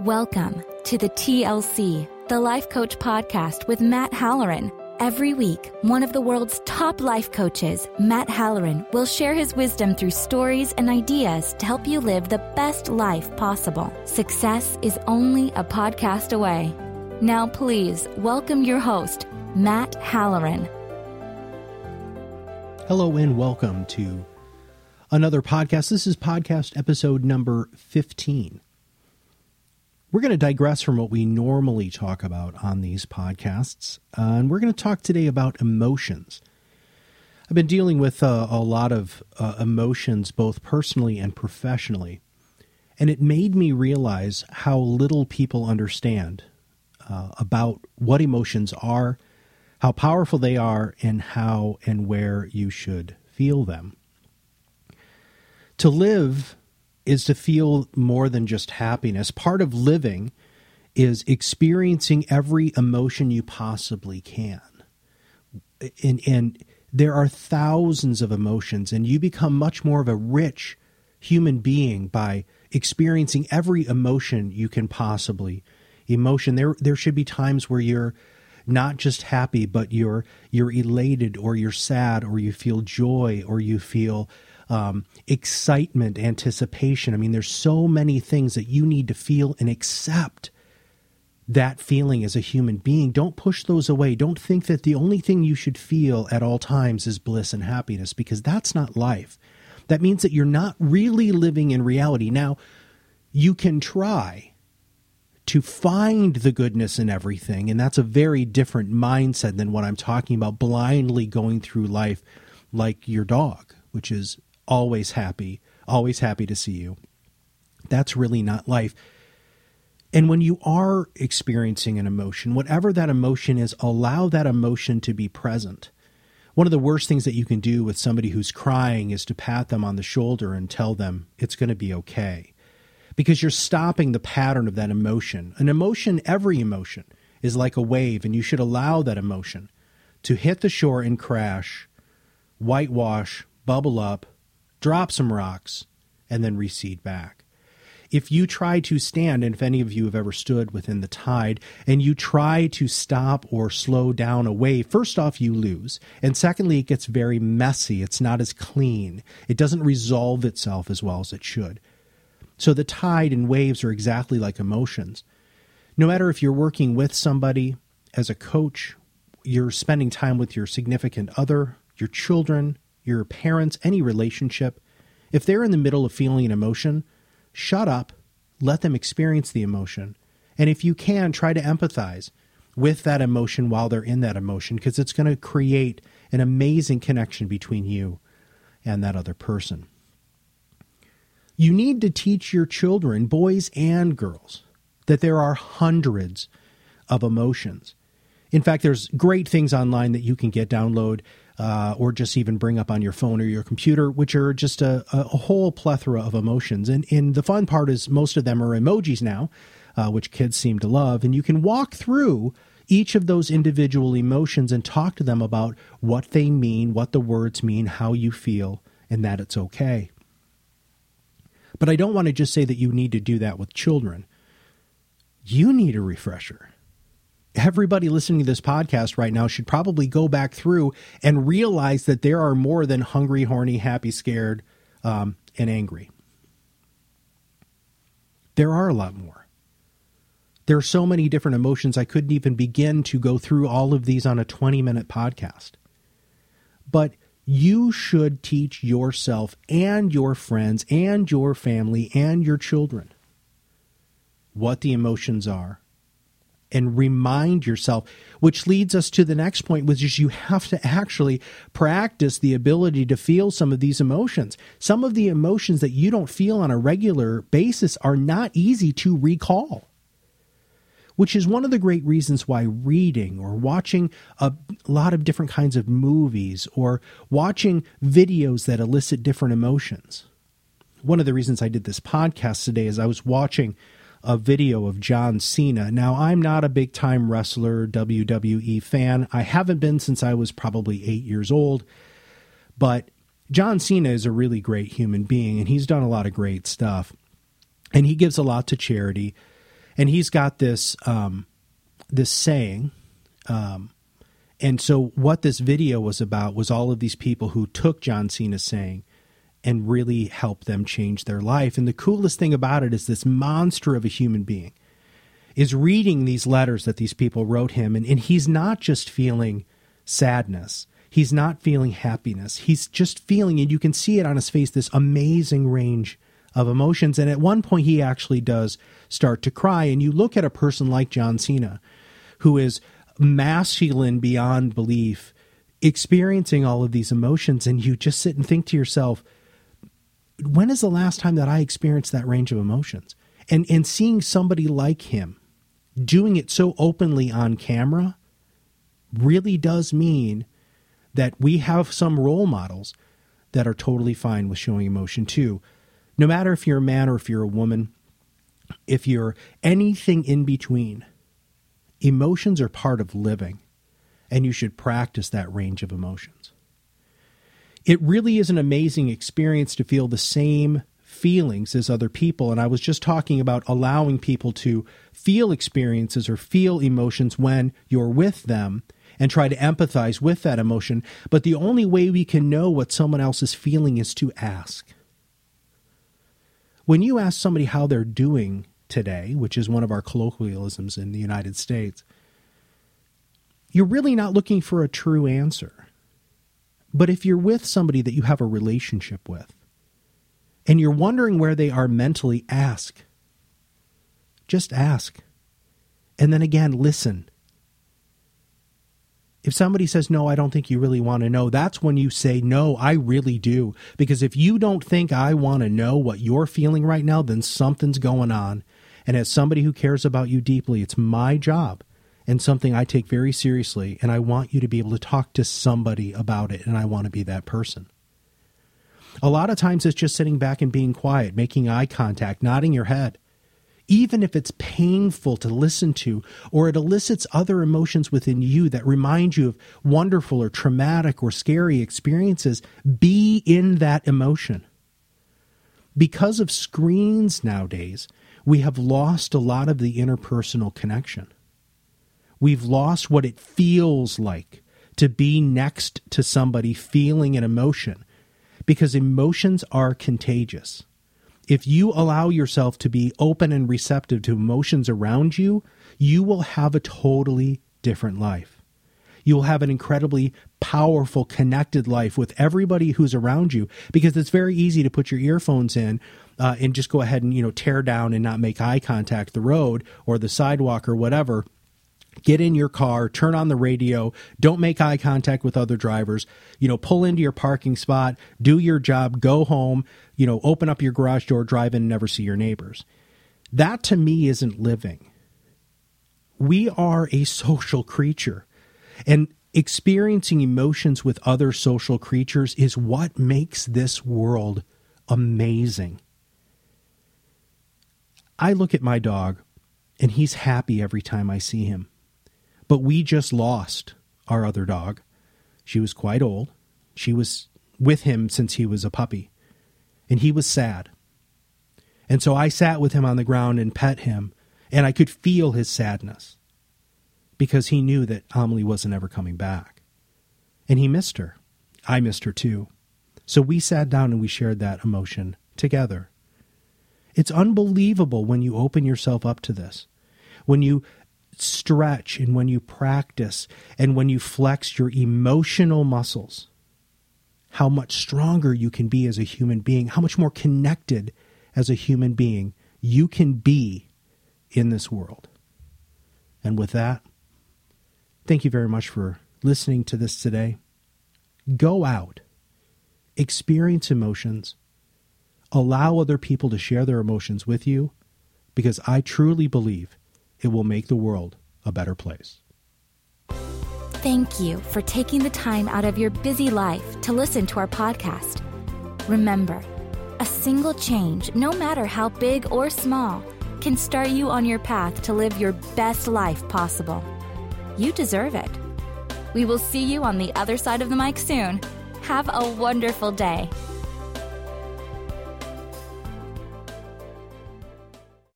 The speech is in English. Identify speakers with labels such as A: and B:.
A: Welcome to the TLC, the Life Coach Podcast with Matt Halloran. Every week, one of the world's top life coaches, Matt Halloran, will share his wisdom through stories and ideas to help you live the best life possible. Success is only a podcast away. Now, please welcome your host, Matt Halloran.
B: Hello, and welcome to another podcast. This is podcast episode number 15. We're going to digress from what we normally talk about on these podcasts, uh, and we're going to talk today about emotions. I've been dealing with uh, a lot of uh, emotions, both personally and professionally, and it made me realize how little people understand uh, about what emotions are, how powerful they are, and how and where you should feel them. To live is to feel more than just happiness. Part of living is experiencing every emotion you possibly can. And, and there are thousands of emotions, and you become much more of a rich human being by experiencing every emotion you can possibly emotion there there should be times where you're not just happy but you're you're elated or you're sad or you feel joy or you feel um, excitement, anticipation. I mean, there's so many things that you need to feel and accept that feeling as a human being. Don't push those away. Don't think that the only thing you should feel at all times is bliss and happiness because that's not life. That means that you're not really living in reality. Now, you can try to find the goodness in everything, and that's a very different mindset than what I'm talking about blindly going through life like your dog, which is always happy, always happy to see you. That's really not life. And when you are experiencing an emotion, whatever that emotion is, allow that emotion to be present. One of the worst things that you can do with somebody who's crying is to pat them on the shoulder and tell them it's going to be okay. Because you're stopping the pattern of that emotion. An emotion, every emotion, is like a wave, and you should allow that emotion to hit the shore and crash, whitewash, bubble up, drop some rocks, and then recede back. If you try to stand, and if any of you have ever stood within the tide, and you try to stop or slow down a wave, first off, you lose. And secondly, it gets very messy. It's not as clean. It doesn't resolve itself as well as it should. So the tide and waves are exactly like emotions. No matter if you're working with somebody as a coach, you're spending time with your significant other, your children, your parents, any relationship, if they're in the middle of feeling an emotion, shut up, let them experience the emotion. And if you can, try to empathize with that emotion while they're in that emotion because it's going to create an amazing connection between you and that other person. You need to teach your children, boys and girls, that there are hundreds of emotions. In fact, there's great things online that you can get download uh, or just even bring up on your phone or your computer, which are just a, a whole plethora of emotions. And, and the fun part is most of them are emojis now, uh, which kids seem to love. And you can walk through each of those individual emotions and talk to them about what they mean, what the words mean, how you feel, and that it's okay. But I don't want to just say that you need to do that with children. You need a refresher everybody listening to this podcast right now should probably go back through and realize that there are more than hungry, horny, happy, scared, um, and angry. There are a lot more. There are so many different emotions, I couldn't even begin to go through all of these on a 20 minute podcast. But you should teach yourself and your friends and your family and your children what the emotions are and remind yourself, which leads us to the next point, which is you have to actually practice the ability to feel some of these emotions. Some of the emotions that you don't feel on a regular basis are not easy to recall. Which is one of the great reasons why reading or watching a lot of different kinds of movies or watching videos that elicit different emotions. One of the reasons I did this podcast today is I was watching a video of John Cena. Now, I'm not a big time wrestler, WWE fan. I haven't been since I was probably eight years old. But John Cena is a really great human being, and he's done a lot of great stuff. And he gives a lot to charity. and he's got this um, this saying. Um, and so, what this video was about was all of these people who took John Cena's saying and really help them change their life. And the coolest thing about it is this monster of a human being is reading these letters that these people wrote him, and, and he's not just feeling sadness. He's not feeling happiness. He's just feeling, and you can see it on his face, this amazing range of emotions. And at one point, he actually does start to cry. And you look at a person like John Cena, who is masculine beyond belief, experiencing all of these emotions, and you just sit and think to yourself, when is the last time that I experienced that range of emotions? And and seeing somebody like him doing it so openly on camera really does mean that we have some role models that are totally fine with showing emotion too. No matter if you're a man or if you're a woman, if you're anything in between, emotions are part of living, and you should practice that range of emotions. It really is an amazing experience to feel the same feelings as other people. And I was just talking about allowing people to feel experiences or feel emotions when you're with them and try to empathize with that emotion. But the only way we can know what someone else is feeling is to ask. When you ask somebody how they're doing today, which is one of our colloquialisms in the United States, you're really not looking for a true answer. But if you're with somebody that you have a relationship with, and you're wondering where they are mentally, ask. Just ask. And then again, listen. If somebody says, No, I don't think you really want to know, that's when you say, No, I really do. Because if you don't think I want to know what you're feeling right now, then something's going on. And as somebody who cares about you deeply, it's my job and something I take very seriously. And I want you to be able to talk to somebody about it. And I want to be that person. A lot of times it's just sitting back and being quiet, making eye contact, nodding your head. Even if it's painful to listen to, or it elicits other emotions within you that remind you of wonderful or traumatic or scary experiences, be in that emotion. Because of screens nowadays, we have lost a lot of the interpersonal connection. We've lost what it feels like to be next to somebody feeling an emotion because emotions are contagious. If you allow yourself to be open and receptive to emotions around you, you will have a totally different life. You will have an incredibly powerful, connected life with everybody who's around you because it's very easy to put your earphones in uh, and just go ahead and you know tear down and not make eye contact the road or the sidewalk or whatever get in your car, turn on the radio, don't make eye contact with other drivers, you know, pull into your parking spot, do your job, go home, you know, open up your garage door, drive in, and never see your neighbors. That to me isn't living. We are a social creature. And experiencing emotions with other social creatures is what makes this world amazing. I look at my dog, and he's happy every time I see him. But we just lost our other dog. She was quite old. She was with him since he was a puppy. And he was sad. And so I sat with him on the ground and pet him, and I could feel his sadness because he knew that Amelie wasn't ever coming back. And he missed her. I missed her too. So we sat down and we shared that emotion together. It's unbelievable when you open yourself up to this. When you stretch and when you practice and when you flex your emotional muscles, how much stronger you can be as a human being, how much more connected as a human being you can be in this world. And with that, thank you very much for listening to this today. Go out, experience emotions, allow other people to share their emotions with you, because I truly believe it will make the world a better place.
A: Thank you for taking the time out of your busy life to listen to our podcast. Remember, a single change, no matter how big or small, can start you on your path to live your best life possible. You deserve it. We will see you on the other side of the mic soon. Have a wonderful day.